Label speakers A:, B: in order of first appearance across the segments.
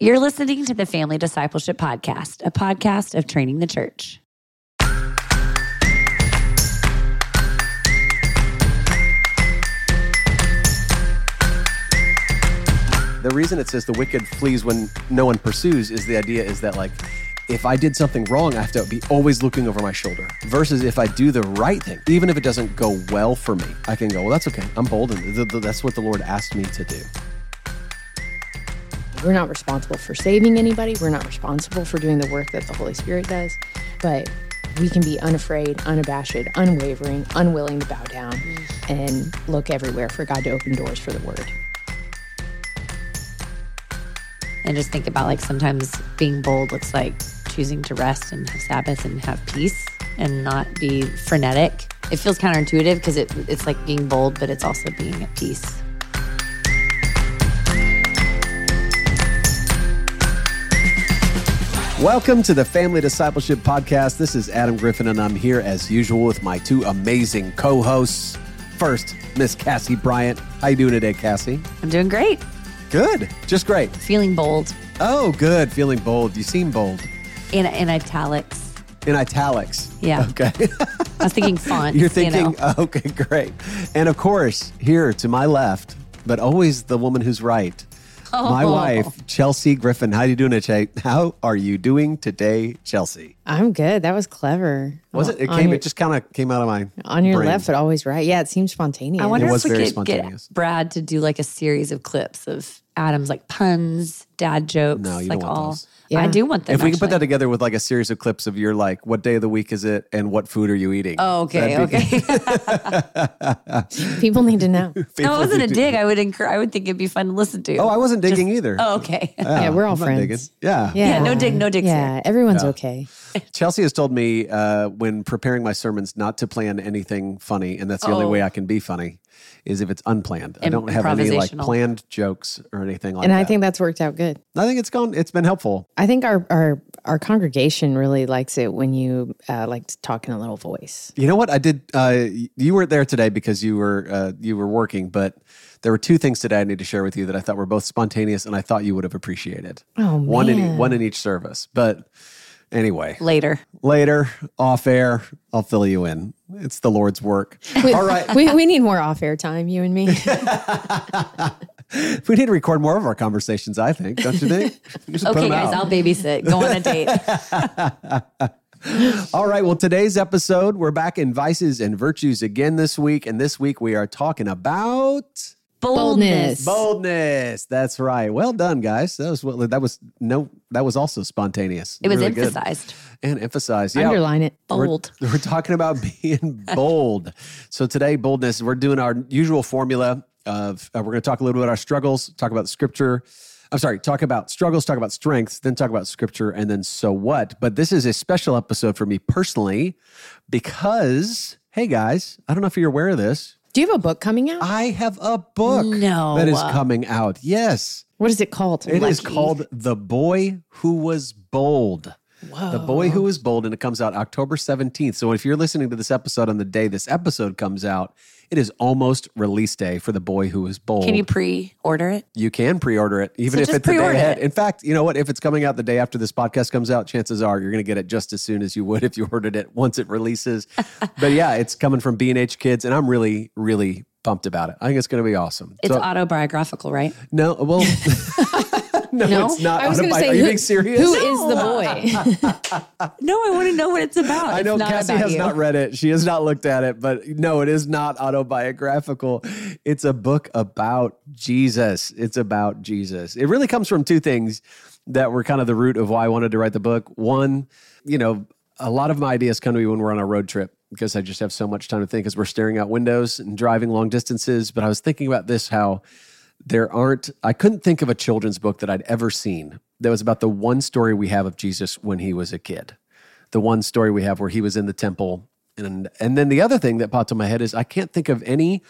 A: You're listening to the Family Discipleship Podcast, a podcast of training the church.
B: The reason it says the wicked flees when no one pursues is the idea is that like if I did something wrong, I have to be always looking over my shoulder. Versus if I do the right thing, even if it doesn't go well for me, I can go, well, that's okay. I'm bold, and th- th- that's what the Lord asked me to do.
C: We're not responsible for saving anybody. We're not responsible for doing the work that the Holy Spirit does. But we can be unafraid, unabashed, unwavering, unwilling to bow down and look everywhere for God to open doors for the word.
A: And just think about like sometimes being bold looks like choosing to rest and have Sabbath and have peace and not be frenetic. It feels counterintuitive because it, it's like being bold, but it's also being at peace.
B: Welcome to the Family Discipleship Podcast. This is Adam Griffin, and I'm here as usual with my two amazing co-hosts. First, Miss Cassie Bryant. How you doing today, Cassie?
A: I'm doing great,
B: Good, just great.
A: feeling bold
B: Oh, good. Feeling bold. You seem bold.
A: in, in italics.
B: In italics.
A: Yeah.
B: Okay.
A: I was thinking font.
B: You're thinking,
A: You know.
B: okay, great. And of course, here to my left, but always the woman who's right, my
A: Oh.
B: wife, Chelsea Griffin. How are you doing today? How are you doing today, Chelsea?
C: I'm good. That was clever.
B: Was it? It
C: On
B: came.
C: your-
B: it just kind of came out of my
C: on your
B: brain.
C: left, but always right. Yeah, it seems spontaneous.
A: I wonder
B: It was
A: if we
B: very
A: could get Brad to do like a series of clips of Adam's like puns, dad jokes,
B: No, you
A: like
B: don't want
A: all.
B: those.
C: Yeah.
A: I do want them.
B: If we can put that
A: actually.
B: together with like a series of clips of your like, what day of the week is it, and what food are you eating?
A: Oh, okay,
B: That'd be-
A: okay.
C: People need to know.
A: no, it wasn't a
B: do-
A: dig. I would encourage. I would think it'd be fun to listen to.
B: Oh, I wasn't digging either.
A: Oh, okay.
C: Yeah, we're all
B: I'm not
C: friends.
B: digging. Yeah.
A: Yeah, no dig, no digs
C: Yeah,
A: here.
C: everyone's okay.
B: Chelsea has told me uh, when preparing my sermons not to plan anything funny, and that's the only
A: Oh.
B: way I can be funny, is if it's unplanned. I don't have any like planned jokes or anything like
C: And
B: that.
C: And I think that's worked out good.
B: I think it's gone. It's been helpful.
C: I think our our our congregation really likes it when you uh, like to talk in a little voice.
B: You know what I did? Uh, you weren't there today because you were uh, you were working, but there were two things today I need to share with you that I thought were both spontaneous and I thought you would have appreciated.
C: Oh
B: One in e,
C: man.
B: one in each service, but. Anyway,
A: Later.
B: later off air, I'll fill you in. It's the Lord's work. All right.
C: we, we need more off air time, you and me.
B: We need to record more of our conversations, I think, don't you think? We
A: Okay, guys,
B: out.
A: I'll babysit. Go on a date.
B: All right. Well, today's episode, we're back in Vices and Virtues again this week. And this week we are talking about
A: Boldness.
B: boldness. That's right. Well done, guys. That was that was no that was also spontaneous.
A: It was
B: Really good.
A: Emphasized.
B: and emphasize. Yeah.
C: Underline it.
A: Bold.
B: We're, we're talking about being bold. So today, boldness, we're doing our usual formula of uh, we're going to talk a little bit about our struggles, talk about scripture. I'm sorry, talk about struggles, talk about strengths, then talk about scripture, and then so what. But this is a special episode for me personally because, hey guys, I don't know if you're aware of this.
C: Do you have a book coming out?
B: I have a book
A: No.
B: that is coming out. Yes.
C: What is it called?
B: It is
A: Lucky.
B: called The Boy Who Was Bold. The Boy Who Was Bold, and it comes out October 17th. So if you're listening to this episode on the day this episode comes out, it is almost release day for The Boy Who Was Bold.
A: Can you pre-order it?
B: You can pre-order it, even
A: So
B: if it's a day ahead.
A: it.
B: In fact, you know what? If it's coming out the day after this podcast comes out, chances are you're going to get it just as soon as you would if you ordered it once it releases. but yeah, it's coming from B&H Kids, and I'm really, really pumped about it. I think it's going to be awesome.
A: It's
B: So-
A: autobiographical, right?
B: no, well, no,
A: No?
B: it's not.
C: I was going to
B: autobi-
C: say,
B: are you
C: who,
B: being serious?
C: who is the boy?
A: No, I want to know what it's about.
B: I know Cassie has
A: you.
B: not read it. She has not looked at it, but no, it is not autobiographical. It's a book about Jesus. It's about Jesus. It really comes from two things that were kind of the root of why I wanted to write the book. One, you know, a lot of my ideas come to me when we're on a road trip because I just have so much time to think as we're staring out windows and driving long distances. But I was thinking about this how there aren't i couldn't think of a children's book that i'd ever seen that was about the one story we have of jesus when he was a kid. The one story we have where he was in the temple. And and then the other thing that popped in my head is i can't think of any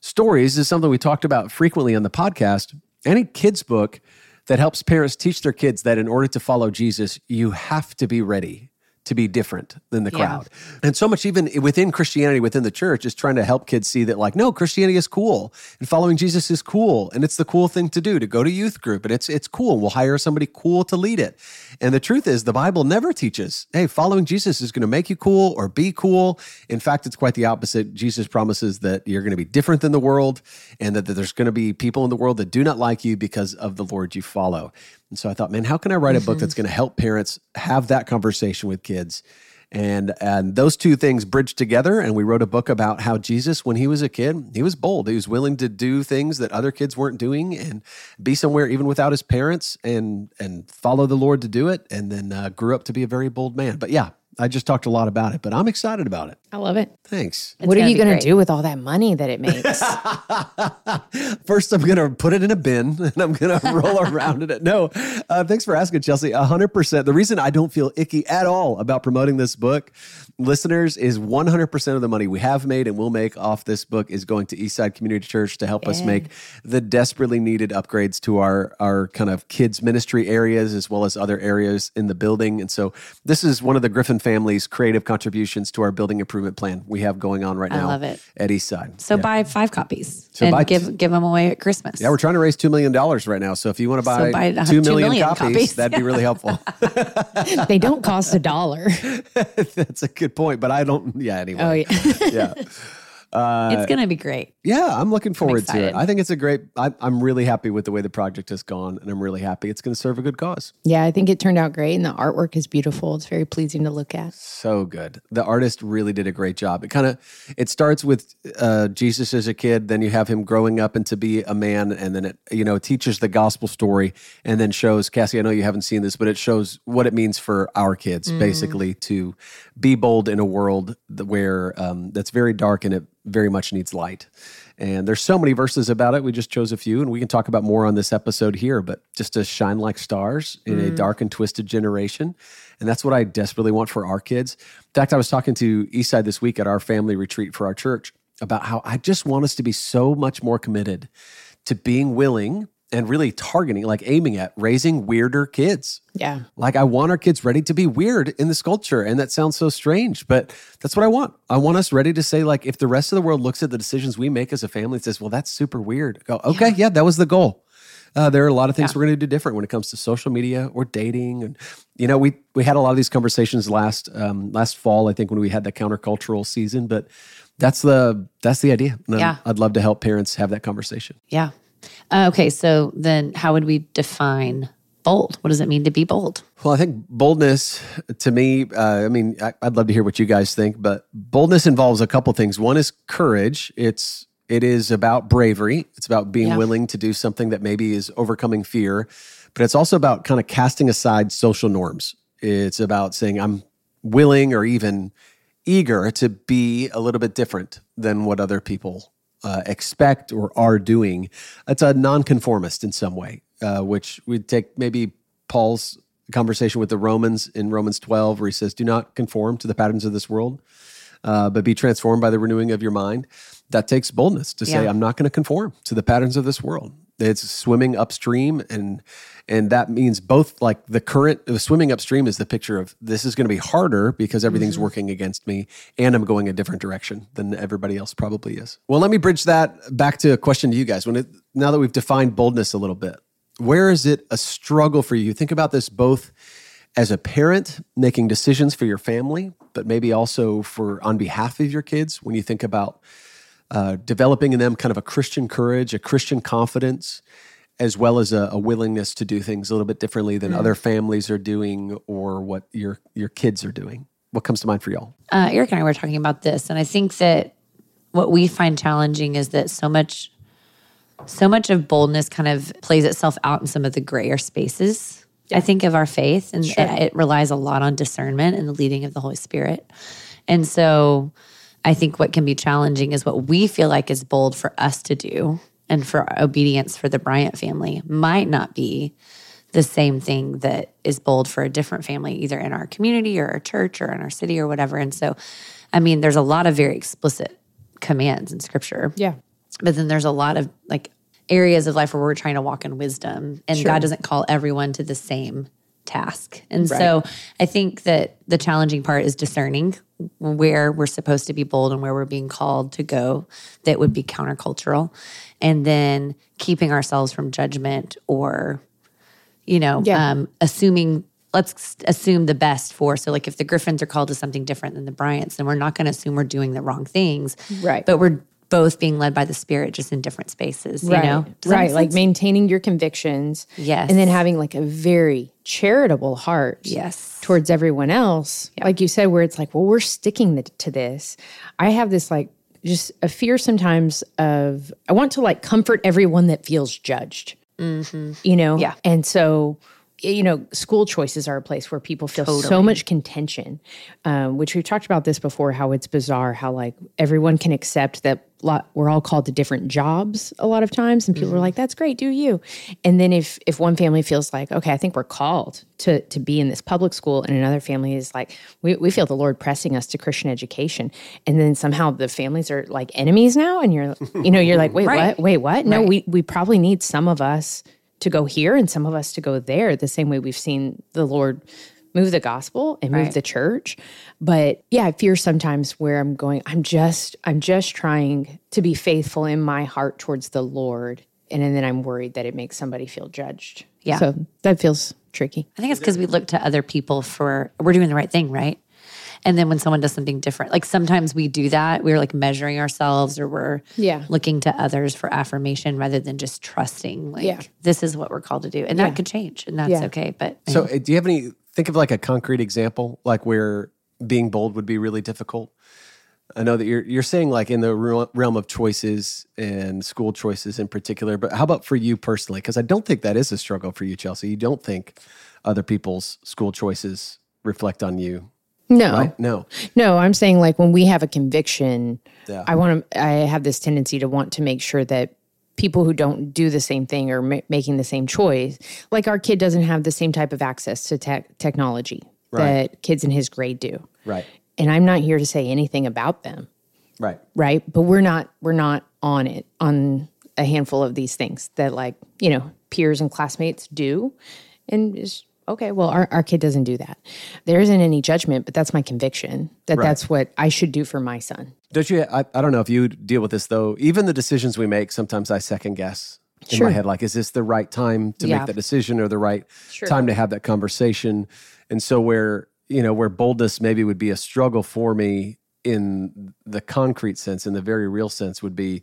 B: stories. This is something we talked about frequently on the podcast. Any kids book that helps parents teach their kids that in order to follow jesus you have to be ready to be different than the
A: Yeah.
B: crowd. And so much even within Christianity, within the church, is trying to help kids see that, like, no, Christianity is cool and following Jesus is cool. And it's the cool thing to do to go to youth group. And it's it's cool. We'll hire somebody cool to lead it. And the truth is the Bible never teaches, hey, following Jesus is going to make you cool or be cool. In fact, it's quite the opposite. Jesus promises that you're going to be different than the world and that, that there's going to be people in the world that do not like you because of the Lord you follow. And so I thought, man, how can I write a book that's going to help parents have that conversation with kids? And and those two things bridged together, and we wrote a book about how Jesus, when he was a kid, he was bold. He was willing to do things that other kids weren't doing, and be somewhere even without his parents, and and follow the Lord to do it. And then uh, grew up to be a very bold man. But yeah, I just talked a lot about it, but I'm excited about it.
C: I love it.
B: Thanks.
C: what are you going to do with all that money that it makes?
B: First, I'm going to put it in a bin and I'm going to roll around in it. No, uh, thanks for asking, Chelsea. 100%. The reason I don't feel icky at all about promoting this book, listeners, is 100% of the money we have made and will make off this book is going to Eastside Community Church to help us make the desperately needed upgrades to our, our kind of kids' ministry areas as well as other areas in the building. And so, this is one of the Griffin family's creative contributions to our building improvement plan we have going on right
A: I
B: now
A: love it.
B: at Eastside.
A: So buy five copies
B: So
A: and
B: buy-
A: give give them away at Christmas.
B: Yeah, we're trying to raise $2 million right now. So if you want to buy,
A: So buy, uh,
B: two
A: 2
B: million,
A: million
B: copies,
A: copies.
B: that'd be really helpful.
C: they don't cost a dollar.
B: That's a good point. But I don't, yeah, anyway.
C: Oh, yeah.
B: yeah.
A: It's gonna be great.
B: Yeah, I'm looking forward to it. I think it's a great, I, I'm really happy with the way the project has gone. And I'm really happy it's going to serve a good cause.
C: Yeah, I think it turned out great and the artwork is beautiful. It's very pleasing to look at.
B: So good. The artist really did a great job. It kind of it starts with uh, Jesus as a kid, then you have him growing up into be a man, and then it you know teaches the gospel story, and then shows Cassie. I know you haven't seen this, but it shows what it means for our kids, basically, to be bold in a world where um, that's very dark and it very much needs light. And there's so many verses about it. We just chose a few, and we can talk about more on this episode here. But just to shine like stars in a dark and twisted generation, and that's what I desperately want for our kids. In fact, I was talking to Eastside this week at our family retreat for our church about how I just want us to be so much more committed to being willing and really targeting, like aiming at raising weirder kids.
C: Yeah.
B: Like I want our kids ready to be weird in this culture. And that sounds so strange, but that's what I want. I want us ready to say, like, if the rest of the world looks at the decisions we make as a family and says, well, that's super weird. Go, okay, yeah, that was the goal. Uh, there are a lot of things we're going to do different when it comes to social media or dating, and you know, we we had a lot of these conversations last um, last fall. I think when we had the countercultural season, but that's the that's the idea. And
A: Yeah.
B: I'd love to help parents have that conversation.
A: Yeah. Uh, okay, so then how would we define bold? What does it mean to be bold?
B: Well, I think boldness to me, uh, I mean, I, I'd love to hear what you guys think, but boldness involves a couple things. One is courage. It's it is about bravery. It's about being
A: Yeah.
B: willing to do something that maybe is overcoming fear, but it's also about kind of casting aside social norms. It's about saying I'm willing or even eager to be a little bit different than what other people uh, expect or are doing. It's a nonconformist in some way, uh, which we'd take maybe Paul's conversation with the Romans in Romans 12, where he says, Do not conform to the patterns of this world, uh, but be transformed by the renewing of your mind. That takes boldness to say,
A: Yeah.
B: I'm not going to conform to the patterns of this world. It's swimming upstream, and and that means both like the current the swimming upstream is the picture of this is going to be harder because everything's mm-hmm. working against me, and I'm going a different direction than everybody else probably is. Well, let me bridge that back to a question to you guys. When it now that we've defined boldness a little bit, where is it a struggle for you? Think about this both as a parent making decisions for your family, but maybe also for on behalf of your kids. When you think about uh, developing in them kind of a Christian courage, a Christian confidence, as well as a, a willingness to do things a little bit differently than other families are doing or what your your kids are doing. What comes to mind for y'all?
A: uh, Eric and I were talking about this, and I think that what we find challenging is that so much, so much of boldness kind of plays itself out in some of the grayer spaces. I think of our faith, and it, it relies a lot on discernment and the leading of the Holy Spirit. And so, I think what can be challenging is what we feel like is bold for us to do, and for obedience for the Bryant family might not be the same thing that is bold for a different family, either in our community or our church or in our city or whatever. And so, I mean, there's a lot of very explicit commands in scripture,
C: Yeah.
A: but then there's a lot of like areas of life where we're trying to walk in wisdom, and God doesn't call everyone to the same task. And so I think that the challenging part is discerning where we're supposed to be bold and where we're being called to go that would be countercultural. And then keeping ourselves from judgment or, you know,
C: Yeah.
A: um, assuming, let's assume the best for. So, like if the Griffins are called to something different than the Bryants, then we're not going to assume we're doing the wrong things.
C: Right.
A: But we're both being led by the Spirit, just in different spaces, you
C: right.
A: know? Does
C: right. Like maintaining your convictions.
A: Yes.
C: And then having like a very charitable heart.
A: Yes.
C: Towards everyone else. Like you said, where it's like, well, we're sticking th- to this. I have this like just a fear sometimes of, I want to like comfort everyone that feels judged. Mm-hmm. You know?
A: Yeah.
C: And so, you know, school choices are a place where people feel so much contention, um, which we've talked about this before, how it's bizarre, how like everyone can accept that lot, we're all called to different jobs a lot of times. And people are like, that's great, do you? And then if if one family feels like, okay, I think we're called to to be in this public school, and another family is like, we, we feel the Lord pressing us to Christian education. And then somehow the families are like enemies now. And you're, you know, you're like, wait,
A: Right.
C: what? Wait, what? No, we we probably need some of us to go here and some of us to go there, the same way we've seen the Lord move the gospel and move
A: Right.
C: the church. But yeah, I fear sometimes where I'm going, I'm just, I'm just trying to be faithful in my heart towards the Lord. And, and then I'm worried that it makes somebody feel judged.
A: Yeah.
C: So that feels tricky.
A: I think it's because we look to other people for we're doing the right thing, right? And then when someone does something different, like sometimes we do that, we're like measuring ourselves or we're
C: Yeah.
A: looking to others for affirmation rather than just trusting like
C: Yeah.
A: this is what we're called to do. And that could change and that's
C: Yeah.
A: okay. But
B: So, uh, do you have any? Think of like a concrete example, like where being bold would be really difficult. I know that you're you're saying like in the realm of choices and school choices in particular, but how about for you personally? Because I don't think that is a struggle for you, Chelsea. You don't think other people's school choices reflect on you,
C: No,
B: right? No.
C: no, I'm saying like when we have a conviction,
B: Yeah.
C: I want to, I have this tendency to want to make sure that people who don't do the same thing or ma- making the same choice, like our kid doesn't have the same type of access to tech technology
B: Right.
C: that kids in his grade do.
B: Right.
C: And I'm not here to say anything about them,
B: Right.
C: right? But we're not, we're not on it on a handful of these things that like, you know, peers and classmates do. And is okay, well, our, our kid doesn't do that. There isn't any judgment, but that's my conviction that that's what I should do for my son.
B: Don't you? I, I don't know if you deal with this though. Even the decisions we make, sometimes I second guess in
C: Sure.
B: my head. Like, is this the right time to
A: Yeah.
B: make that decision or the right time to have that conversation? And so, where you know, where boldness maybe would be a struggle for me in the concrete sense, in the very real sense, would be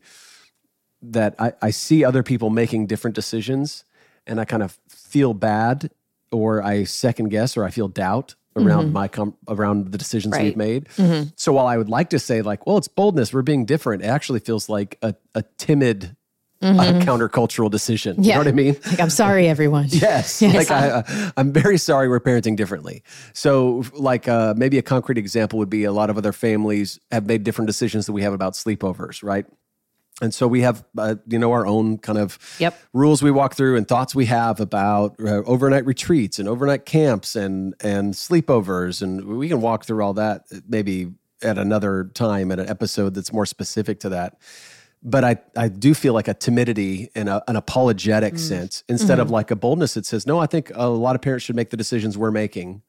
B: that I, I see other people making different decisions, and I kind of feel bad, or I second guess, or I feel doubt around my com- around the decisions we've
A: Right.
B: made. So while I would like to say like, well, it's boldness, we're being different, it actually feels like a, a timid uh, countercultural decision. You know what I mean?
C: Like, I'm sorry, everyone.
B: Yes. Like I, uh, I'm very sorry we're parenting differently. So like uh, maybe a concrete example would be a lot of other families have made different decisions that we have about sleepovers, right? And so we have, uh, you know, our own kind of
A: Yep.
B: rules we walk through and thoughts we have about uh, overnight retreats and overnight camps and and sleepovers, and we can walk through all that maybe at another time at an episode that's more specific to that. But I, I do feel like a timidity and a, an apologetic sense instead of like a boldness that says, no, I think a lot of parents should make the decisions we're making.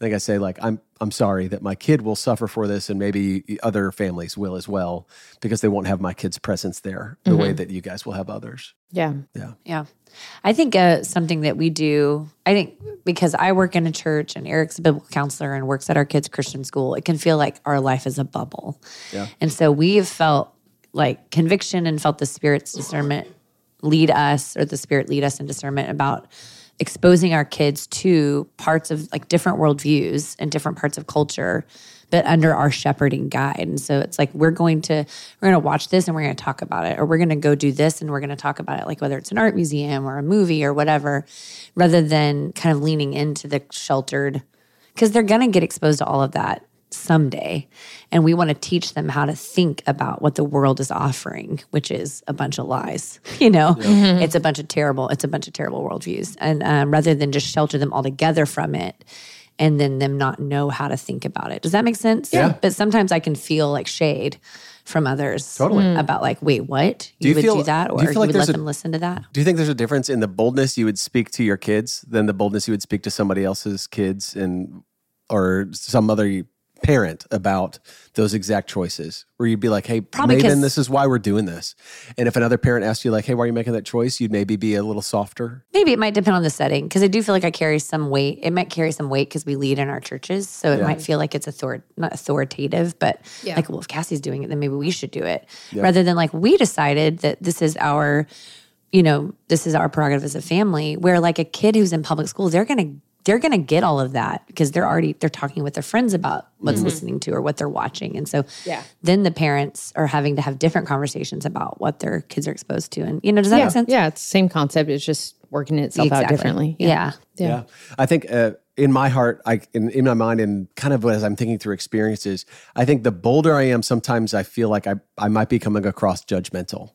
B: I think I say like I'm I'm sorry that my kid will suffer for this and maybe other families will as well because they won't have my kid's presence there the way that you guys will have others.
C: Yeah,
A: yeah. Yeah. I think uh, something that we do, I think because I work in a church and Eric's a biblical counselor and works at our kids' Christian school, it can feel like our life is a bubble.
B: Yeah.
A: And so we've felt like conviction and felt the Spirit's discernment lead us, or the Spirit lead us in discernment about exposing our kids to parts of like different worldviews and different parts of culture but under our shepherding guide. And so it's like we're going to we're going to watch this and we're going to talk about it or we're going to go do this and we're going to talk about it like whether it's an art museum or a movie or whatever rather than kind of leaning into the sheltered because they're going to get exposed to all of that someday and we want to teach them how to think about what the world is offering which is a bunch of lies you know it's a bunch of terrible it's a bunch of terrible worldviews and um, rather than just shelter them altogether from it and then them not know how to think about it. Does that make sense?
B: Yeah.
A: But sometimes I can feel like shade from others
B: Totally. Mm.
A: about like, wait, what?
B: Do
A: You,
B: you
A: would
B: feel-
A: do that,
B: do
A: or
B: you
A: you,
B: feel like
A: would
B: there's
A: let
B: a-
A: them listen to that?
B: Do you think there's a difference in the boldness you would speak to your kids than the boldness you would speak to somebody else's kids and or some other parent about those exact choices? Where you'd be like, "Hey,
A: Probably
B: Maven,
A: 'cause-
B: this is why we're doing this." And if another parent asked you like, "Hey, why are you making that choice?" You'd maybe be a little softer.
A: Maybe it might depend on the setting because I do feel like I carry some weight. It might carry some weight because we lead in our churches, so it
B: Yeah.
A: might feel like it's author not authoritative, but
C: Yeah.
A: like, well, if Cassie's doing it, then maybe we should do it, rather than like we decided that this is our, you know, this is our prerogative as a family. Where like a kid who's in public school, they're gonna they're gonna get all of that because they're already they're talking with their friends about what's mm-hmm. listening to or what they're watching, and so
C: Yeah.
A: then the parents are having to have different conversations about what their kids are exposed to, and you know, does that
C: yeah,
A: make sense?
C: yeah, it's the same concept. It's just working itself out differently.
A: yeah.
C: Yeah.
B: I think uh, in my heart, I in, in my mind, and kind of as I'm thinking through experiences, I think the bolder I am, sometimes I feel like I I might be coming across judgmental,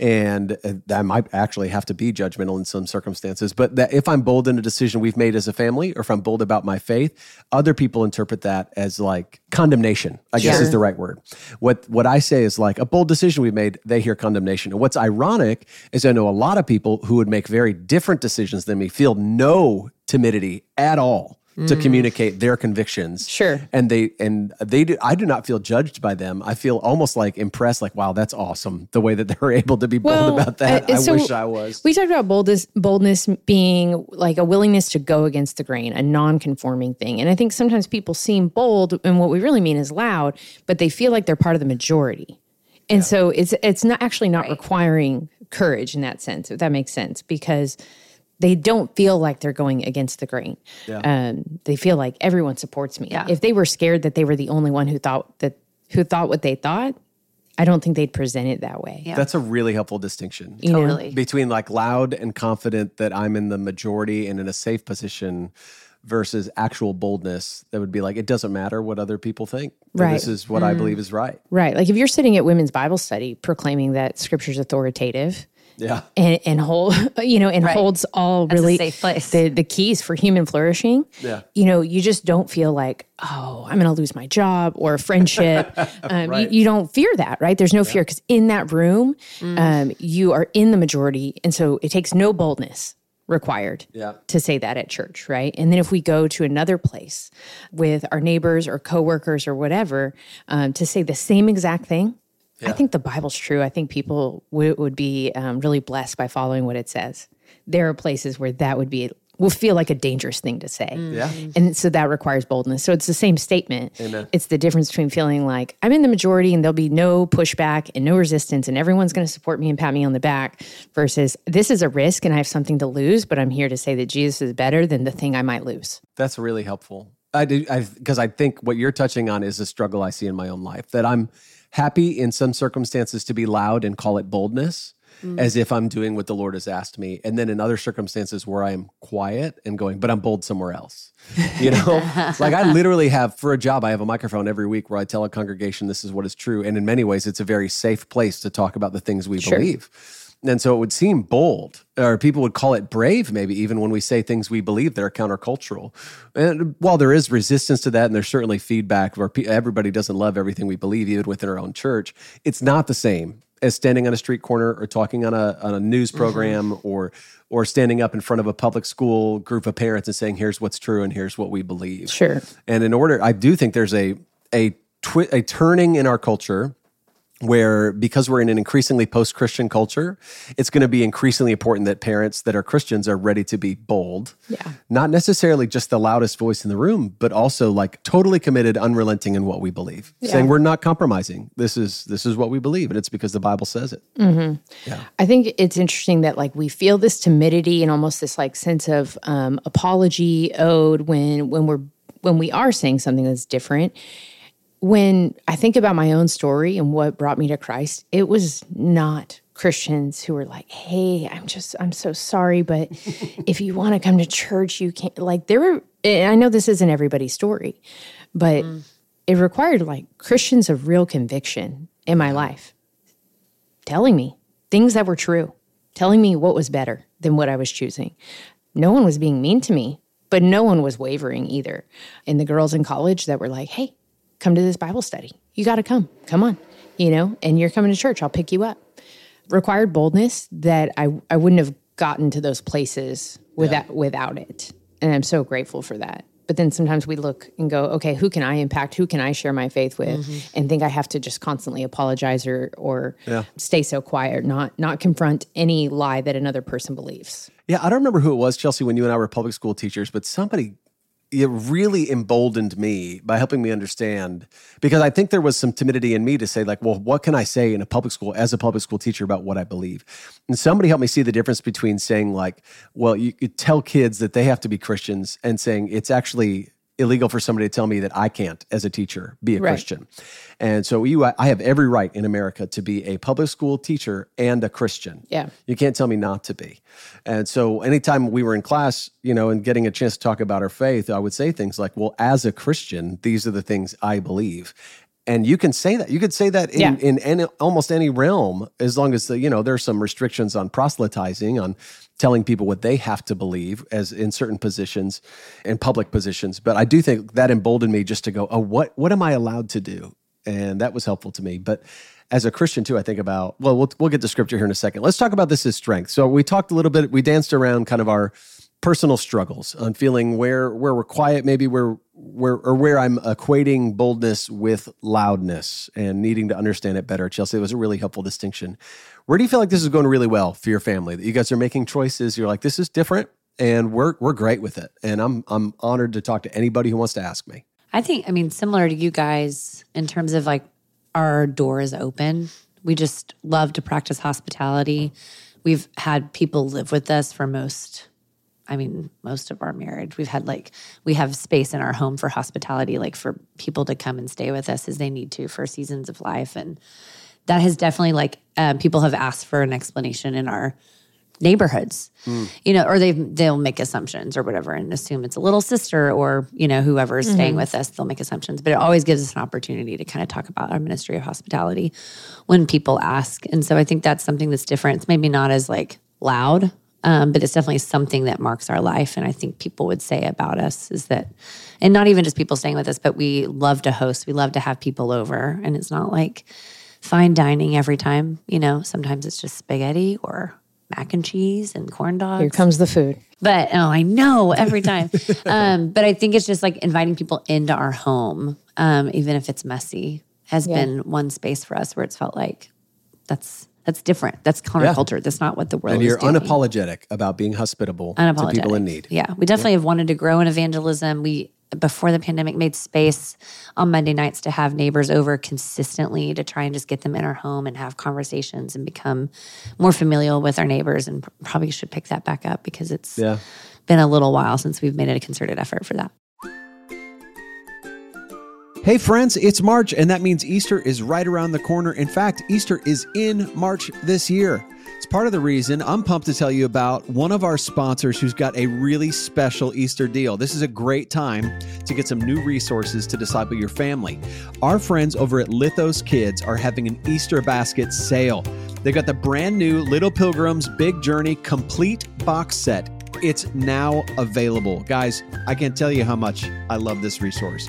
B: and uh, I might actually have to be judgmental in some circumstances. But that if I'm bold in a decision we've made as a family, or if I'm bold about my faith, other people interpret that as like condemnation. I guess is the right word. What what I say is like a bold decision we made. They hear condemnation, and what's ironic is I know a lot of people who would make very different decisions than me feel no timidity at all to communicate their convictions.
C: Sure.
B: And they and they do I do not feel judged by them. I feel almost like impressed like wow, that's awesome the way that they're able to be bold
C: Well,
B: about that.
C: uh,
B: I
C: so
B: wish I was.
C: We talked about boldness, boldness being like a willingness to go against the grain, a non-conforming thing. And I think sometimes people seem bold, and what we really mean is loud, but they feel like they're part of the majority. And so it's it's not actually not requiring courage in that sense, if that makes sense, because they don't feel like they're going against the grain. Um, they feel like everyone supports me.
A: Yeah.
C: If they were scared that they were the only one who thought that who thought what they thought, I don't think they'd present it that way.
A: Yeah.
B: That's a really helpful distinction.
C: You know?
A: Totally.
B: between like loud and confident that I'm in the majority and in a safe position versus actual boldness that would be like it doesn't matter what other people think.
C: Right.
B: This is what I believe is right.
C: Right. Like if you're sitting at women's Bible study proclaiming that scripture's authoritative
B: Yeah.
C: and, and hold, you know, and
A: Right.
C: holds all
A: That's
C: really the, the keys for human flourishing,
B: Yeah.
C: you know, you just don't feel like, oh, I'm going to lose my job or a friendship. um,
B: Right.
C: you, you don't fear that, right? There's no fear because in that room,
A: Mm.
C: um, you are in the majority. And so it takes no boldness required
B: Yeah.
C: to say that at church, right? And then if we go to another place with our neighbors or coworkers or whatever um, to say the same exact thing, I think the Bible's true. I think people w- would be um, really blessed by following what it says. There are places where that would be will feel like a dangerous thing to say.
B: Yeah.
C: And so that requires boldness. So it's the same statement.
B: Amen.
C: It's the difference between feeling like I'm in the majority and there'll be no pushback and no resistance and everyone's going to support me and pat me on the back versus this is a risk and I have something to lose, but I'm here to say that Jesus is better than the thing I might lose.
B: That's really helpful. I do because I, think what you're touching on is a struggle I see in my own life that I'm happy in some circumstances to be loud and call it boldness mm. as if I'm doing what the Lord has asked me. And then in other circumstances where I am quiet and going, but I'm bold somewhere else. You know, like I literally have for a job, I have a microphone every week where I tell a congregation this is what is true. And in many ways, it's a very safe place to talk about the things we
C: Sure.
B: believe. And so it would seem bold, or people would call it brave, maybe even when we say things we believe that are countercultural. And while there is resistance to that, and there's certainly feedback where everybody doesn't love everything we believe, even within our own church, it's not the same as standing on a street corner or talking on a on a news mm-hmm. program or or standing up in front of a public school group of parents and saying, "Here's what's true and here's what we believe."
C: Sure.
B: And in order, I do think there's a a twi- a turning in our culture where because we're in an increasingly post-Christian culture, it's going to be increasingly important that parents that are Christians are ready to be bold.
C: Yeah.
B: Not necessarily just the loudest voice in the room, but also like totally committed, unrelenting in what we believe. Saying we're not compromising. This is this is what we believe and it's because the Bible says it.
C: I think it's interesting that like we feel this timidity and almost this like sense of um, apology owed when when we're when we are saying something that's different. When I think about my own story and what brought me to Christ, it was not Christians who were like, "Hey, I'm just I'm so sorry, but if you want to come to church, you can't." Like there were, and I know this isn't everybody's story, but mm. it required like Christians of real conviction in my life telling me things that were true, telling me what was better than what I was choosing. No one was being mean to me, but no one was wavering either. And the girls in college that were like, hey, come to this Bible study. You got to come. Come on. You know, and you're coming to church. I'll pick you up. Required boldness that I, I wouldn't have gotten to those places without yeah. without it. And I'm so grateful for that. But then sometimes we look and go, okay, who can I impact? Who can I share my faith with? Mm-hmm. And think I have to just constantly apologize or or yeah. stay so quiet, not not confront any lie that another person believes.
B: Yeah, I don't remember who it was, Chelsea, when you and I were public school teachers, but somebody it really emboldened me by helping me understand because I think there was some timidity in me to say like, well, what can I say in a public school as a public school teacher about what I believe? And somebody helped me see the difference between saying like, well, you, you tell kids that they have to be Christians and saying it's actually illegal for somebody to tell me that I can't, as a teacher, be a right. Christian. And so you, I have every right in America to be a public school teacher and a Christian.
C: Yeah.
B: You can't tell me not to be. And so anytime we were in class, you know, and getting a chance to talk about our faith, I would say things like, well, as a Christian, these are the things I believe and you can say that you could say that in, yeah. in any, almost any realm as long as the, you know there's some restrictions on proselytizing on telling people what they have to believe as in certain positions in public positions. But i do think that emboldened me just to go oh what what am i allowed to do? And that was helpful to me. But as a christian too i think about well we'll, we'll get to scripture here in a second. Let's talk about this as strength. So we talked a little bit we danced around kind of our personal struggles on feeling where where we're quiet maybe where where or where I'm equating boldness with loudness and needing to understand it better. Chelsea, it was a really helpful distinction. Where do you feel like this is going really well for your family? That you guys are making choices. You're like, this is different, and we're we're great with it. And I'm I'm honored to talk to anybody who wants to ask me.
A: I think I mean similar to you guys in terms of like our door is open. We just love to practice hospitality. We've had people live with us for most I mean, most of our marriage, we've had like, we have space in our home for hospitality, like for people to come and stay with us as they need to for seasons of life. And that has definitely like, um, people have asked for an explanation in our neighborhoods, mm. you know, or they they'll make assumptions or whatever and assume it's a little sister or, you know, whoever is mm-hmm. staying with us, they'll make assumptions. But it always gives us an opportunity to kind of talk about our ministry of hospitality when people ask. And so I think that's something that's different. It's maybe not as like loud um, but it's definitely something that marks our life. And I think people would say about us is that, and not even just people staying with us, but we love to host. We love to have people over. And it's not like fine dining every time. You know, sometimes it's just spaghetti or mac and cheese and corn dogs.
C: Here comes the food.
A: But oh, I know every time. um, but I think it's just like inviting people into our home, um, even if it's messy, has yeah. been one space for us where it's felt like that's that's different. That's counterculture. Yeah. That's not what the world is.
B: and you're unapologetic about being hospitable unapologetic. to people in need.
A: Yeah. We definitely yeah. have wanted to grow in evangelism. We before the pandemic made space on Monday nights to have neighbors over consistently to try and just get them in our home and have conversations and become more familial with our neighbors and probably should pick that back up because it's yeah. been a little while since we've made it a concerted effort for that.
D: Hey, friends, it's March, and that means Easter is right around the corner. In fact, Easter is in March this year. It's part of the reason I'm pumped to tell you about one of our sponsors who's got a really special Easter deal. This is a great time to get some new resources to disciple your family. Our friends over at Lithos Kids are having an Easter basket sale. They got the brand new Little Pilgrims Big Journey complete box set. It's now available. Guys, I can't tell you how much I love this resource.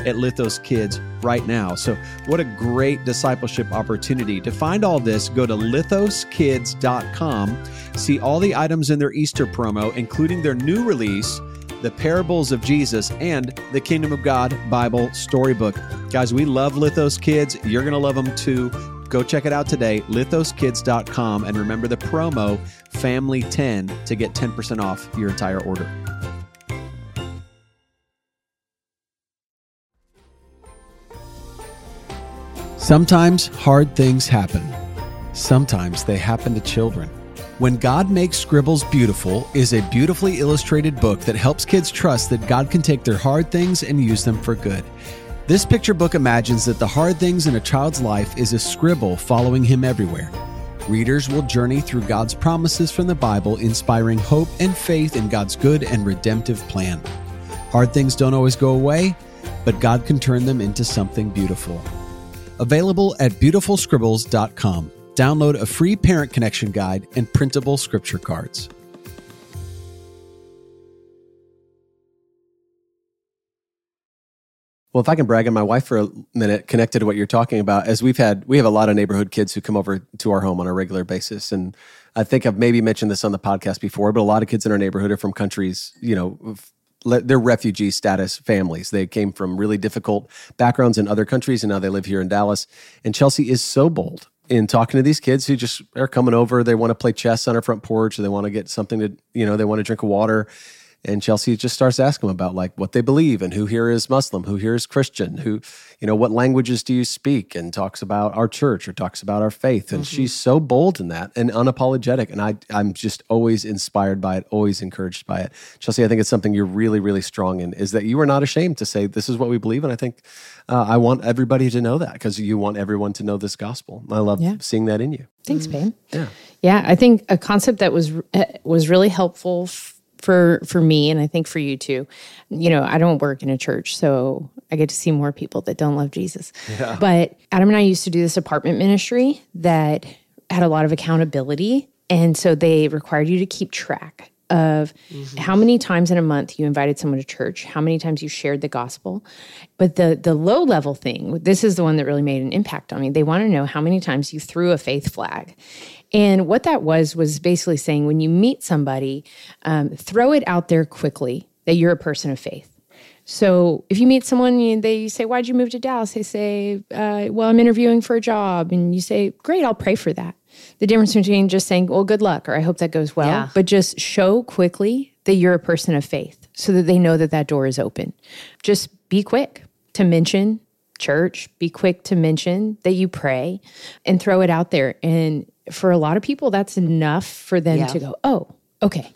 D: at Lithos Kids right now. So, what a great discipleship opportunity. To find all this, go to lithoskids.com, see all the items in their Easter promo, including their new release, The Parables of Jesus, and the Kingdom of God Bible Storybook. Guys, we love Lithos Kids. You're going to love them too. Go check it out today, lithoskids.com, and remember the promo FAMILY10 to get 10% off your entire order. Sometimes hard things happen. Sometimes they happen to children. When God Makes Scribbles Beautiful is a beautifully illustrated book that helps kids trust that God can take their hard things and use them for good. This picture book imagines that the hard things in a child's life is a scribble following him everywhere. Readers will journey through God's promises from the Bible, inspiring hope and faith in God's good and redemptive plan. Hard things don't always go away, but God can turn them into something beautiful. Available at beautifulscribbles.com. Download a free parent connection guide and printable scripture cards.
B: Well, if I can brag on my wife for a minute, connected to what you're talking about, as we've had, we have a lot of neighborhood kids who come over to our home on a regular basis. And I think I've maybe mentioned this on the podcast before, but a lot of kids in our neighborhood are from countries, you know, they're refugee status families. They came from really difficult backgrounds in other countries and now they live here in Dallas. And Chelsea is so bold in talking to these kids who just are coming over. They want to play chess on our front porch or they want to get something to, you know, they want to drink water and Chelsea just starts asking them about like what they believe and who here is Muslim, who here is Christian, who, you know, what languages do you speak, and talks about our church or talks about our faith. And mm-hmm. she's so bold in that and unapologetic. And I, I'm just always inspired by it, always encouraged by it. Chelsea, I think it's something you're really, really strong in is that you are not ashamed to say this is what we believe. And I think uh, I want everybody to know that because you want everyone to know this gospel. I love yeah. seeing that in you.
C: Thanks, babe.
B: Yeah,
C: yeah. I think a concept that was uh, was really helpful for for me and I think for you too. You know, I don't work in a church, so I get to see more people that don't love Jesus. Yeah. But Adam and I used to do this apartment ministry that had a lot of accountability, and so they required you to keep track of mm-hmm. how many times in a month you invited someone to church, how many times you shared the gospel. But the the low level thing, this is the one that really made an impact on me. They want to know how many times you threw a faith flag. And what that was was basically saying when you meet somebody, um, throw it out there quickly that you're a person of faith. So if you meet someone, they say, "Why'd you move to Dallas?" They say, uh, "Well, I'm interviewing for a job," and you say, "Great, I'll pray for that." The difference between just saying, "Well, good luck," or "I hope that goes well," yeah. but just show quickly that you're a person of faith, so that they know that that door is open. Just be quick to mention church. Be quick to mention that you pray, and throw it out there. And for a lot of people, that's enough for them yeah. to go, oh, okay.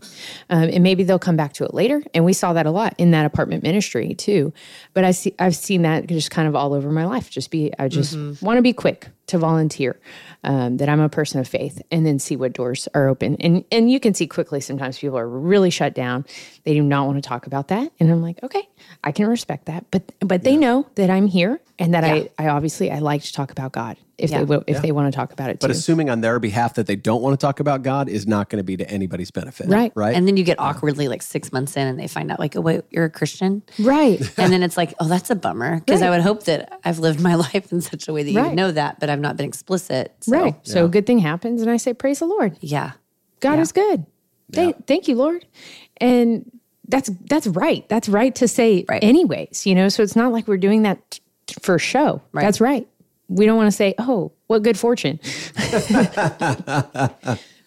C: Um, and maybe they'll come back to it later. And we saw that a lot in that apartment ministry too. But I see, I've seen that just kind of all over my life. Just be, I just mm-hmm. want to be quick to volunteer um, that I'm a person of faith and then see what doors are open. And, and you can see quickly sometimes people are really shut down. They do not want to talk about that. And I'm like, okay, I can respect that. But, but they yeah. know that I'm here and that yeah. I, I obviously, I like to talk about God if yeah. they if yeah. they want to talk about it.
B: But
C: too.
B: assuming on their behalf that they don't want to talk about God is not going to be to anybody's benefit,
C: right?
B: Right.
A: And then you get awkwardly like six months in, and they find out like, oh wait, you're a Christian,
C: right?
A: and then it's like, oh, that's a bummer because right. I would hope that I've lived my life in such a way that you right. know that, but I've not been explicit.
C: So. Right. So a good thing happens, and I say, praise the Lord.
A: Yeah.
C: God is good. Thank, thank you, Lord. And that's that's right. That's right to say right. anyways, you know. So it's not like we're doing that t- for show. Right. That's right we don't want to say, oh, what good fortune.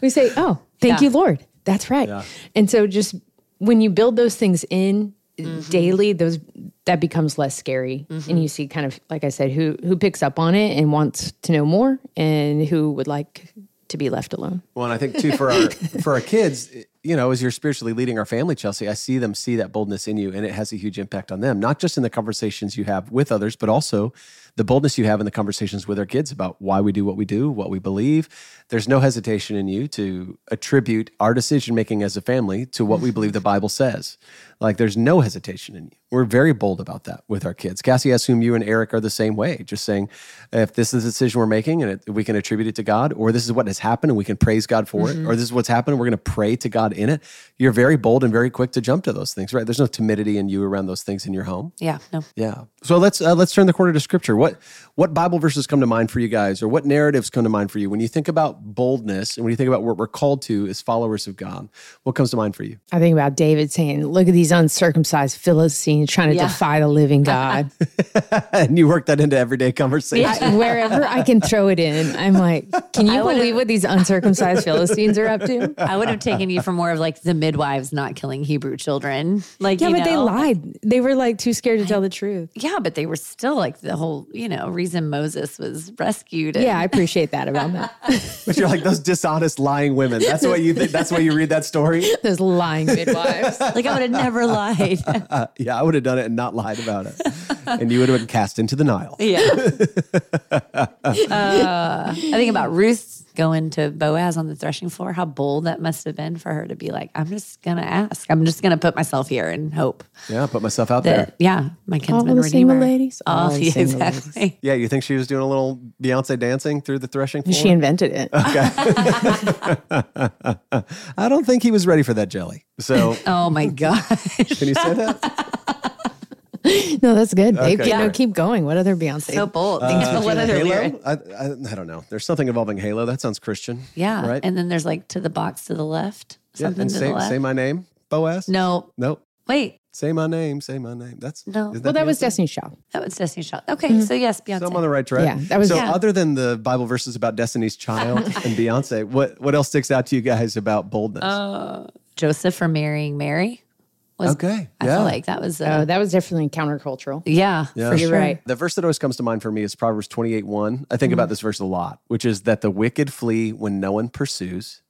C: we say, oh, thank yeah. you, Lord. That's right. Yeah. And so just when you build those things in mm-hmm. daily, those that becomes less scary. Mm-hmm. And you see kind of, like I said, who who picks up on it and wants to know more and who would like to be left alone.
B: Well, and I think too for our for our kids, you know, as you're spiritually leading our family, Chelsea, I see them see that boldness in you and it has a huge impact on them, not just in the conversations you have with others, but also the boldness you have in the conversations with our kids about why we do what we do, what we believe. There's no hesitation in you to attribute our decision making as a family to what we believe the Bible says. Like there's no hesitation in you. We're very bold about that with our kids. Cassie, I assume you and Eric are the same way, just saying if this is a decision we're making and it, we can attribute it to God, or this is what has happened and we can praise God for mm-hmm. it, or this is what's happened, we're going to pray to God in it. You're very bold and very quick to jump to those things, right? There's no timidity in you around those things in your home.
A: Yeah, no.
B: Yeah. So let's uh, let's turn the corner to Scripture. What what Bible verses come to mind for you guys, or what narratives come to mind for you when you think about boldness and when you think about what we're called to as followers of God? What comes to mind for you?
C: I think about David saying, "Look at these uncircumcised Philistines trying to yeah. defy the living God,"
B: and you work that into everyday conversation.
C: I, wherever I can throw it in, I'm like, "Can you believe what these uncircumcised Philistines are up to?"
A: I would have taken you for more of like the midwives not killing Hebrew children. Like,
C: yeah, but
A: know.
C: they lied. They were like too scared to tell the truth.
A: Yeah, but they were still like the whole, you know, reason Moses was rescued.
C: And- yeah, I appreciate that about that.
B: but you're like those dishonest lying women. That's what you think. That's why you read that story.
C: those lying midwives.
A: like I would have never lied.
B: Uh, yeah, I would would have done it and not lied about it. and you would have been cast into the Nile.
A: Yeah. uh, I think about Ruth going to Boaz on the threshing floor, how bold that must have been for her to be like, I'm just going to ask. I'm just going to put myself here and hope
B: Yeah, put myself out there.
A: yeah, my kinsman
C: the single
A: redeemer.
C: ladies, all
A: Oh,
C: the
A: yeah,
C: single
A: exactly.
B: Yeah, you think she was doing a little Beyonce dancing through the threshing floor?
C: She invented it. Okay.
B: I don't think he was ready for that jelly. So,
A: Oh my gosh.
B: can you say that?
C: no, that's good. Babe,
B: Okay,
C: you know,
B: great.
C: keep going. What other Beyonce?
A: so bold. Think about what other.
B: Halo? I, I, I don't know. There's something involving Halo. That sounds Christian.
A: Yeah.
B: Right?
A: And then there's like to the box to the left.
B: Yeah,
A: Something
B: and
A: to
B: say,
A: the left.
B: say my name, Boaz?
A: no.
B: Nope.
A: Wait.
B: Say my name. Say my name. That's
A: No.
B: is
C: well, that was Destiny's Child.
A: That was Destiny's Child. Okay. So yes, Beyonce.
B: So I'm on the right track.
C: Yeah, that was-
B: so.
A: Yeah.
B: Other than the Bible verses about Destiny's Child and Beyonce, what what else sticks out to you guys about boldness?
A: Uh, Joseph for marrying Mary. Was,
B: Okay,
A: I
B: yeah.
A: feel like that was,
C: Oh,
A: uh,
C: that was definitely countercultural.
A: yeah,
B: Yeah.
A: for
C: You're
A: sure.
C: right.
B: The verse that always comes to mind for me is Proverbs 28 1. I think
A: Mm.
B: about this verse a lot, which is that the wicked flee when no one pursues,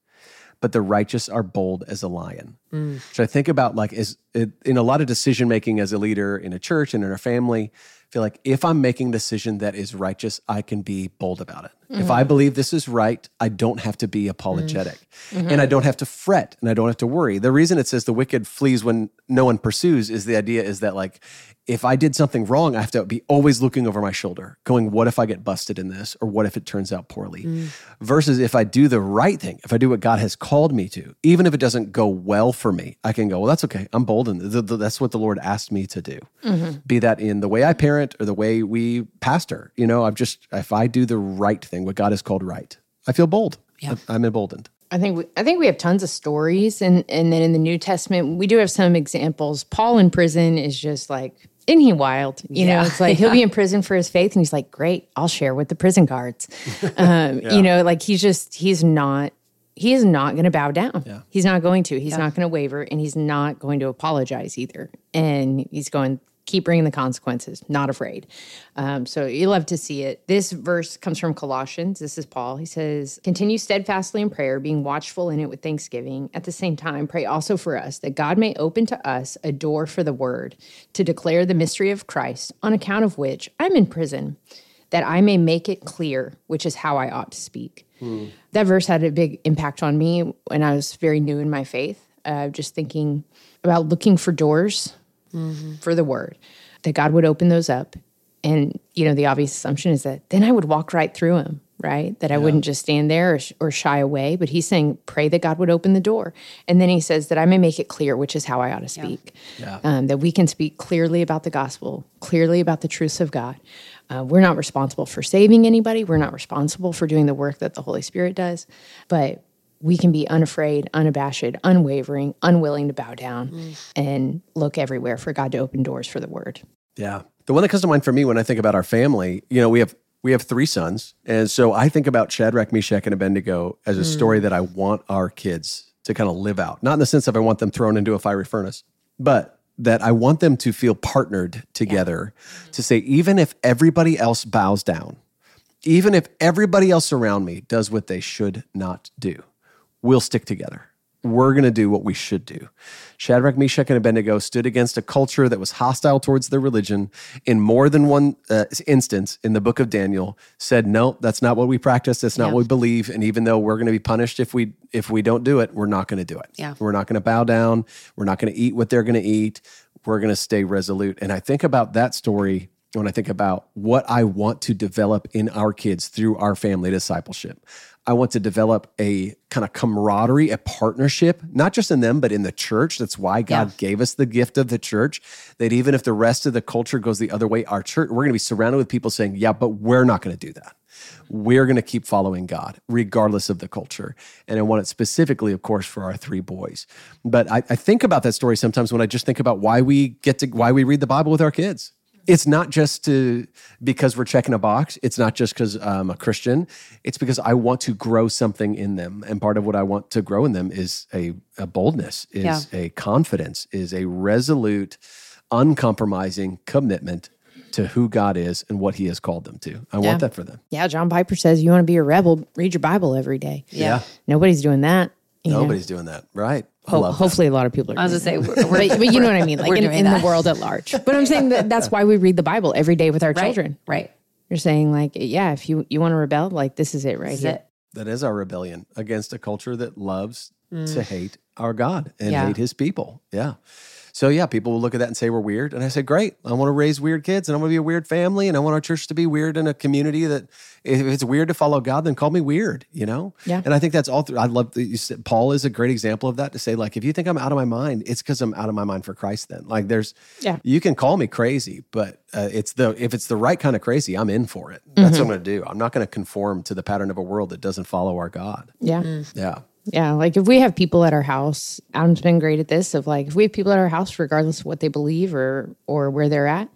B: but the righteous are bold as a lion.
A: Mm.
B: Which I think about like is it, in a lot of decision making as a leader in a church and in a family. I feel like if I'm making a decision that is righteous, I can be bold about it. If I believe this is right, I don't have to be apologetic and I don't have to fret and I don't have to worry. The reason it says the wicked flees when no one pursues is the idea is that like if I did something wrong, I have to be always looking over my shoulder, going, what if I get busted in this? Or what if it turns out poorly? Mm. Versus if I do the right thing, if I do what God has called me to, even if it doesn't go well for me, I can go, well, that's okay. I'm bold. And th- th- that's what the Lord asked me to do. Mm-hmm. Be that in the way I parent or the way we pastor. You know, I've just, if I do the right thing, what God has called right, I feel bold.
A: Yeah.
B: I'm emboldened.
C: I think we, I think we have tons of stories, and and then in the New Testament we do have some examples. Paul in prison is just like, isn't he wild? You know, it's like he'll be in prison for his faith, and he's like, great, I'll share with the prison guards. Um, You know, like he's just he's not he is not going to bow down. He's not going to. He's not going to waver, and he's not going to apologize either. And he's going keep bringing the consequences. Not afraid. Um, so you love to see it. This verse comes from Colossians. This is Paul. He says, "Continue steadfastly in prayer, being watchful in it with thanksgiving. At the same time, pray also for us that God may open to us a door for the word to declare the mystery of Christ, on account of which I'm in prison." That I may make it clear, which is how I ought to speak that verse had a big impact on me when I was very new in my faith. Uh, just thinking about looking for doors for the word, that God would open those up. And, you know, the obvious assumption is that then I would walk right through them, right? That I wouldn't just stand there or, sh- or shy away. But he's saying, pray that God would open the door. And then he says that I may make it clear, which is how I ought to speak. Um, that we can speak clearly about the gospel, clearly about the truths of God. Uh, we're not responsible for saving anybody. We're not responsible for doing the work that the Holy Spirit does. But we can be unafraid, unabashed, unwavering, unwilling to bow down mm. and look everywhere for God to open doors for the word.
B: Yeah. The one that comes to mind for me when I think about our family, you know, we have we have three sons. And so I think about Shadrach, Meshach, and Abednego as a story mm. that I want our kids to kind of live out. Not in the sense of I want them thrown into a fiery furnace, but that I want them to feel partnered together mm-hmm. to say, even if everybody else bows down, even if everybody else around me does what they should not do, we'll stick together. We're going to do what we should do. Shadrach, Meshach, and Abednego stood against a culture that was hostile towards their religion in more than one uh, instance in the book of Daniel. Said, "No, that's not what we practice. That's not
A: Yeah.
B: what we believe. And even though we're going to be punished if we if we don't do it, we're not going to do it.
A: Yeah.
B: We're not going to bow down. We're not going to eat what they're going to eat. We're going to stay resolute." And I think about that story when I think about what I want to develop in our kids through our family discipleship. I want to develop a kind of camaraderie, a partnership, not just in them, but in the church. That's why God
A: Yeah.
B: gave us the gift of the church. That even if the rest of the culture goes the other way, our church, we're going to be surrounded with people saying, Yeah, but we're not going to do that. We're going to keep following God, regardless of the culture. And I want it specifically, of course, for our three boys. But I, I think about that story sometimes when I just think about why we get to, why we read the Bible with our kids it's not just to because we're checking a box it's not just because i'm a christian it's because i want to grow something in them and part of what i want to grow in them is a, a boldness is
A: Yeah.
B: a confidence is a resolute uncompromising commitment to who god is and what he has called them to i
C: Yeah.
B: want that for them
C: Yeah, John Piper says you want to be a rebel, read your Bible every day.
B: Yeah.
C: Nobody's doing that. you know?
B: nobody's doing that right
C: Ho-
B: love that.
C: hopefully, a lot of people are.
A: I was
C: doing
A: gonna say, we're, we're,
C: but, but you know what I mean, like in, in the world at large. But I'm saying that that's why we read the Bible every day with our
A: right,
C: children.
A: right.
C: You're saying like, yeah, if you you want to rebel, like this is it right
A: This is
C: here.
A: it.
B: That is our rebellion against a culture that loves to mm. hate our God and
A: Yeah.
B: hate his people. Yeah. So yeah, people will look at that and say we're weird. And I said, great. I want to raise weird kids and I want to be a weird family and I want our church to be weird in a community that if it's weird to follow God, then call me weird, you know?
C: Yeah.
B: And I think that's all through. I love that you said Paul is a great example of that to say, like, if you think I'm out of my mind, it's because I'm out of my mind for Christ then. Like there's
C: Yeah.
B: you can call me crazy, but uh, it's the if it's the right kind of crazy, I'm in for it. That's what I'm gonna do. I'm not gonna conform to the pattern of a world that doesn't follow our God.
C: Yeah.
B: Yeah.
C: Yeah, like if we have people at our house, Adam's been great at this. Of like, if we have people at our house, regardless of what they believe or or where they're at,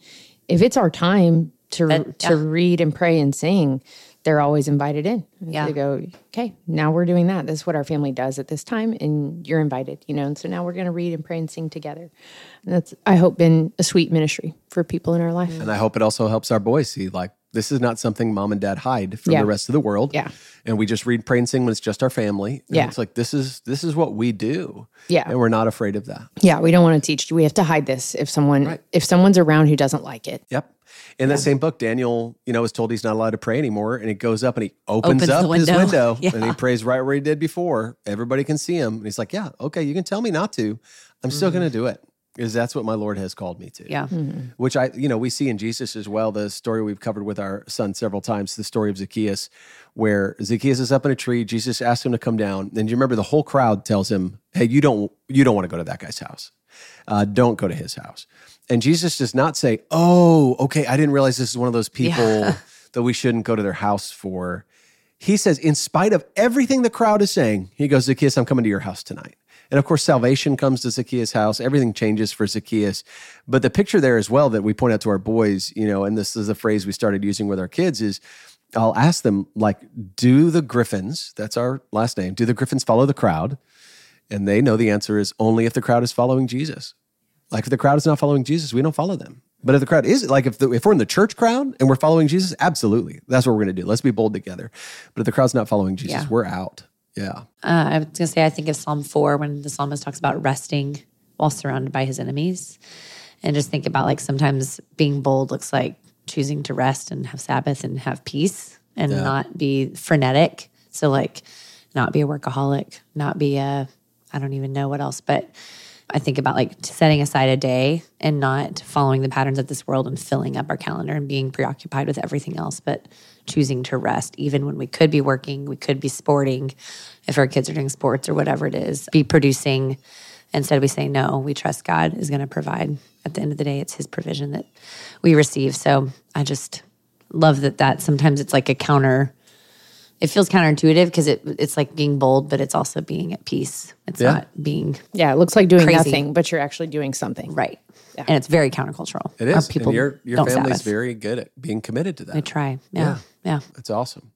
C: if it's our time to
A: That-
C: to
A: yeah.
C: read and pray and sing, they're always invited in.
A: Yeah.
C: they go, okay, now we're doing that. This is what our family does at this time, and you're invited. You know, and so now we're going to read and pray and sing together. And that's I hope been a sweet ministry for people in our life.
B: And I hope it also helps our boys see like this is not something mom and dad hide from
C: Yeah.
B: the rest of the world.
C: Yeah.
B: And we just read, pray, and sing when it's just our family. And
C: Yeah.
B: It's like this is this is what we do.
C: Yeah.
B: And we're not afraid of that.
C: Yeah, we don't want to teach. We have to hide this if someone if someone's around who doesn't like it.
B: Yep. In that same book, Daniel, you know, is told he's not allowed to pray anymore, and he goes up and he opens,
A: Opens
B: up
A: the
B: his
A: window.
B: window
A: Yeah.
B: and he prays right where he did before. Everybody can see him, and he's like, "Yeah, okay, you can tell me not to. I'm still mm-hmm. going to do it because that's what my Lord has called me to."
A: Yeah.
B: which I, you know, we see in Jesus as well. The story we've covered with our son several times, the story of Zacchaeus, where Zacchaeus is up in a tree. Jesus asks him to come down, and you remember the whole crowd tells him, "Hey, you don't, you don't want to go to that guy's house. Uh, don't go to his house." And Jesus does not say, "Oh, okay, I didn't realize this is one of those people that we shouldn't go to their house for." He says, in spite of everything the crowd is saying, he goes, Zacchaeus, I'm coming to your house tonight. And of course, salvation comes to Zacchaeus' house. Everything changes for Zacchaeus. But the picture there as well that we point out to our boys, you know, and this is a phrase we started using with our kids is I'll ask them, like, do the Griffins, that's our last name, do the Griffins follow the crowd? And they know the answer is only if the crowd is following Jesus. Like if the crowd is not following Jesus, we don't follow them. But if the crowd is like if the, if we're in the church crowd and we're following Jesus, absolutely, that's what we're going to do. Let's be bold together. But if the crowd's not following Jesus,
A: Yeah.
B: we're out. Yeah,
A: Uh, I was gonna say I think of Psalm four when the psalmist talks about resting while surrounded by his enemies, and just think about like sometimes being bold looks like choosing to rest and have Sabbath and have peace and not be frenetic. So like, not be a workaholic, not be a I don't even know what else, but I think about like setting aside a day and not following the patterns of this world and filling up our calendar and being preoccupied with everything else, but choosing to rest even when we could be working, we could be sporting if our kids are doing sports or whatever it is, be producing. Instead, we say, no, we trust God is going to provide. At the end of the day, it's His provision that we receive. So I just love that that sometimes it's like a counter it feels counterintuitive because it, it's like being bold, but it's also being at peace. It's
B: Yeah.
A: not being
C: Yeah, it looks like doing
A: Crazy.
C: nothing, but you're actually doing something.
A: right. Yeah. And it's very countercultural.
B: It is.
A: Our people
B: and your your
A: don't
B: family's
A: Sabbath.
B: very good at being committed to that.
A: They try. Yeah. Yeah.
B: That's awesome.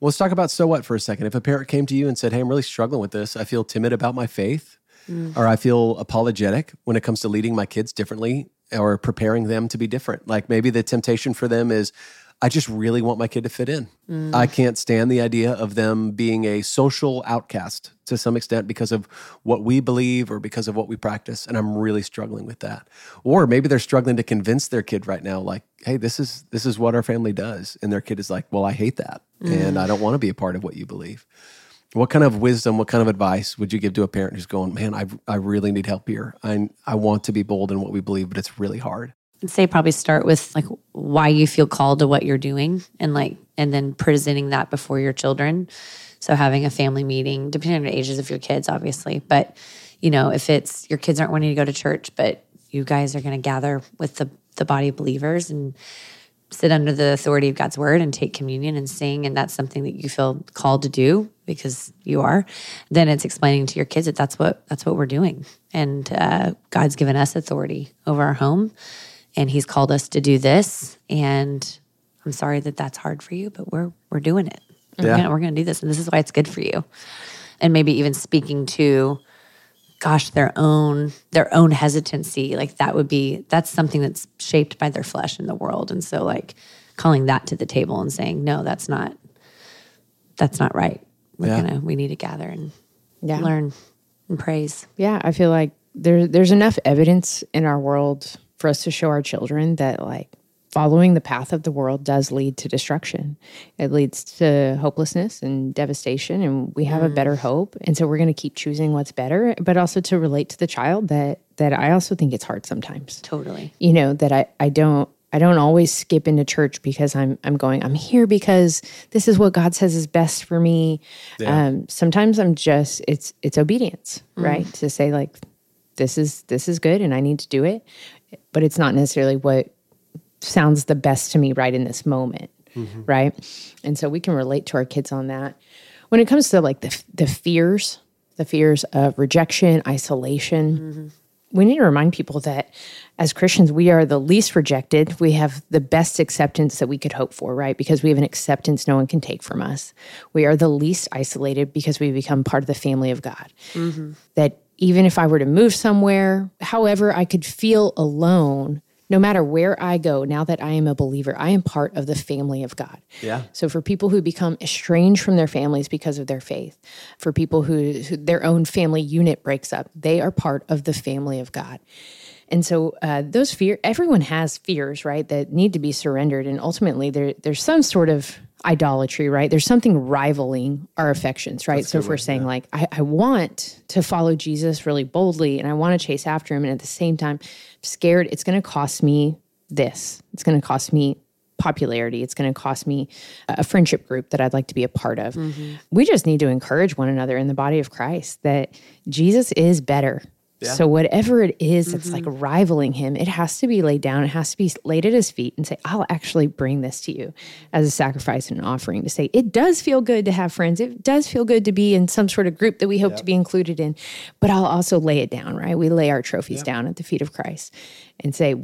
B: Well, let's talk about so what for a second. If a parent came to you and said, Hey, I'm really struggling with this, I feel timid about my faith, mm. or I feel apologetic when it comes to leading my kids differently or preparing them to be different. Like maybe the temptation for them is, I just really want my kid to fit in. Mm. I can't stand the idea of them being a social outcast to some extent because of what we believe or because of what we practice. And I'm really struggling with that. Or maybe they're struggling to convince their kid right now, like, hey, this is this is what our family does. And their kid is like, well, I hate that. And mm. I don't want to be a part of what you believe. What kind of wisdom, what kind of advice would you give to a parent who's going, man, I, I really need help here. I, I want to be bold in what we believe, but it's really hard.
A: I'd say probably start with like why you feel called to what you're doing and like and then presenting that before your children. So having a family meeting, depending on the ages of your kids, obviously. But you know, if it's your kids aren't wanting to go to church, but you guys are gonna gather with the the body of believers and sit under the authority of God's word and take communion and sing, and that's something that you feel called to do because you are, then it's explaining to your kids that that's what that's what we're doing, and uh, God's given us authority over our home, and He's called us to do this, and I'm sorry that that's hard for you, but we're we're doing it. We're
B: Yeah.
A: gonna- we're going to do this, and this is why it's good for you, and maybe even speaking to gosh their own their own hesitancy like that would be that's something that's shaped by their flesh in the world and so like calling that to the table and saying no that's not that's not right we're
B: Yeah.
A: gonna we need to gather and
C: Yeah.
A: learn and praise.
C: Yeah, I feel like there there's enough evidence in our world for us to show our children that like following the path of the world does lead to destruction. It leads to hopelessness and devastation and we have a better hope. And so we're going to keep choosing what's better, but also to relate to the child that that I also think it's hard sometimes.
A: Totally.
C: You know, that I I don't I don't always skip into church because I'm I'm going I'm here because this is what God says is best for me. Um, sometimes I'm just it's it's obedience, right? To say like this is this is good and I need to do it, but it's not necessarily what sounds the best to me right in this moment, mm-hmm. right? And so we can relate to our kids on that. When it comes to like the the fears, the fears of rejection, isolation, mm-hmm. we need to remind people that as Christians, we are the least rejected. We have the best acceptance that we could hope for, right? Because we have an acceptance no one can take from us. We are the least isolated because we become part of the family of God. Mm-hmm. That even if I were to move somewhere, however, I could feel alone. No matter where I go, now that I am a believer, I am part of the family of God.
B: Yeah.
C: So for people who become estranged from their families because of their faith, for people who, who their own family unit breaks up, they are part of the family of God. And so uh, those fear, everyone has fears, right, that need to be surrendered. And ultimately, there, there's some sort of idolatry, right? There's something rivaling our affections, right? so if we're saying like, I, I want to follow Jesus really boldly and I want to chase after him, and at the same time, I'm scared it's going to cost me this. It's going to cost me popularity. It's going to cost me a friendship group that I'd like to be a part of. We just need to encourage one another in the body of Christ that Jesus is better. So whatever it is that's like rivaling him, it has to be laid down. It has to be laid at his feet and say, "I'll actually bring this to you as a sacrifice and an offering." To say it does feel good to have friends. It does feel good to be in some sort of group that we hope to be included in. But I'll also lay it down. Right? We lay our trophies down at the feet of Christ and say,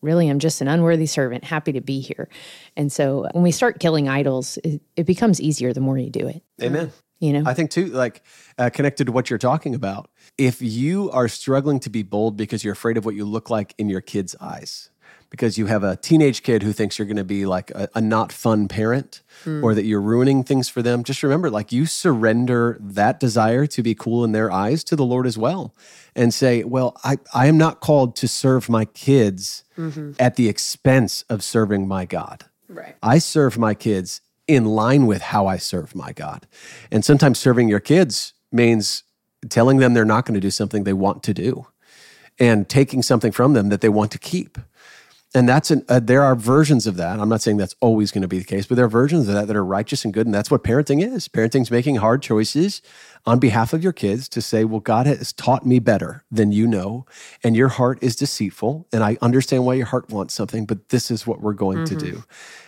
C: really i'm just an unworthy servant happy to be here and so when we start killing idols it, it becomes easier the more you do it
B: Amen.
C: you know
B: I think too, like uh, connected to what you're talking about. If you are struggling to be bold because you're afraid of what you look like in your kid's eyes, because you have a teenage kid who thinks you're going to be like a, a not fun parent hmm. or that you're ruining things for them, just remember, like you surrender that desire to be cool in their eyes to the Lord as well, and say, "Well, I I am not called to serve my kids mm-hmm. at the expense of serving my God."
C: right
B: I serve my kids in line with how I serve my God. And sometimes serving your kids means telling them they're not going to do something they want to do and taking something from them that they want to keep. And that's an, uh, there are versions of that. I'm not saying that's always going to be the case, but there are versions of that that are righteous and good. And that's what parenting is. Parenting's making hard choices on behalf of your kids to say, well, God has taught me better than you know, and your heart is deceitful. And I understand why your heart wants something, but this is what we're going to do.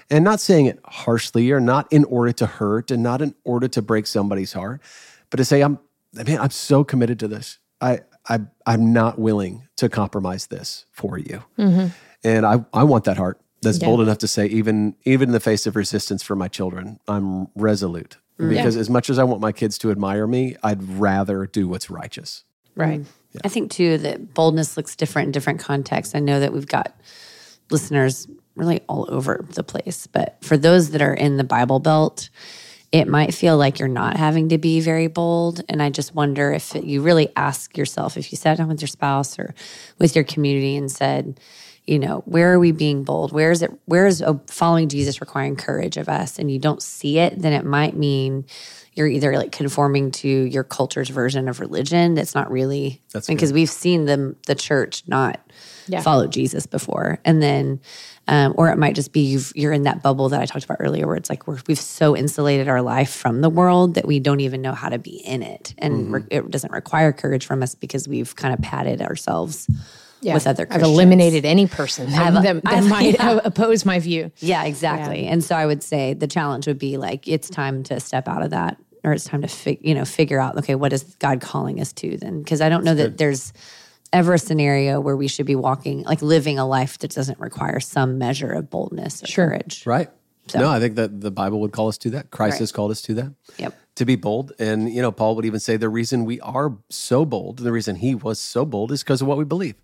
B: And not saying it harshly or not in order to hurt and not in order to break somebody's heart, but to say, I'm, man, I'm so committed to this. I, I, I'm not willing to compromise this for you. Mm-hmm. And I, I want that heart that's
C: Yeah.
B: bold enough to say, even, even in the face of resistance for my children, I'm resolute. Mm. Because as much as I want my kids to admire me, I'd rather do what's righteous.
C: right
A: I think too that boldness looks different in different contexts. I know that we've got listeners really all over the place, but for those that are in the Bible Belt, it might feel like you're not having to be very bold. And I just wonder if you really ask yourself, if you sat down with your spouse or with your community and said, you know, where are we being bold? Where is it? Where is uh, following Jesus requiring courage of us? And you don't see it, then it might mean you're either like conforming to your culture's version of religion that's not really
B: That's
A: because we've seen them the church not
C: Yeah.
A: follow Jesus before, and then um, or it might just be you've, you're in that bubble that I talked about earlier, where it's like we're, we've so insulated our life from the world that we don't even know how to be in it, and
C: Mm-hmm.
A: re- it doesn't require courage from us because we've kind of padded ourselves with other.
C: I've eliminated any person that,
A: I've-
C: that, that
A: I've-
C: might
A: yeah.
C: oppose my view
A: Yeah, exactly. And so I would say the challenge would be like it's time to step out of that, or it's time to fig- you know figure out okay, what is God calling us to then? Because I don't know that there's ever a scenario where we should be walking like living a life that doesn't require some measure of boldness or courage.
B: Right. No, I think that the Bible would call us to that. Christ
A: Right.
B: has called us to that.
A: Yep.
B: To be bold. And, you know, Paul would even say the reason we are so bold, the reason he was so bold is because of what we believe.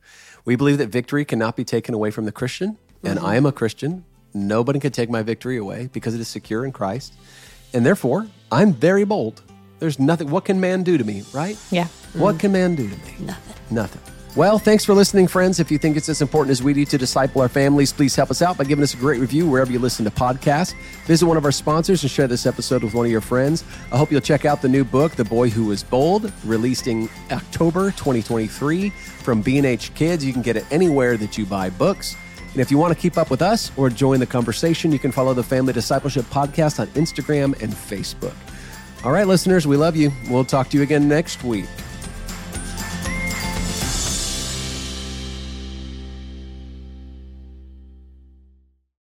B: We believe that victory cannot be taken away from the Christian. And mm-hmm. I am a Christian. Nobody can take my victory away because it is secure in Christ. And therefore, I'm very bold There's nothing. What can man do to me, right?
C: Yeah.
B: What mm. can man do to me?
A: Nothing.
B: Nothing. Well, thanks for listening, friends. If you think it's as important as we do to disciple our families, please help us out by giving us a great review wherever you listen to podcasts. Visit one of our sponsors and share this episode with one of your friends. I hope you'll check out the new book, The Boy Who Was Bold, released in October 2023 from B&H Kids. You can get it anywhere that you buy books. And if you want to keep up with us or join the conversation, you can follow the Family Discipleship Podcast on Instagram and Facebook. All right, listeners, we love you. We'll talk to you again next week.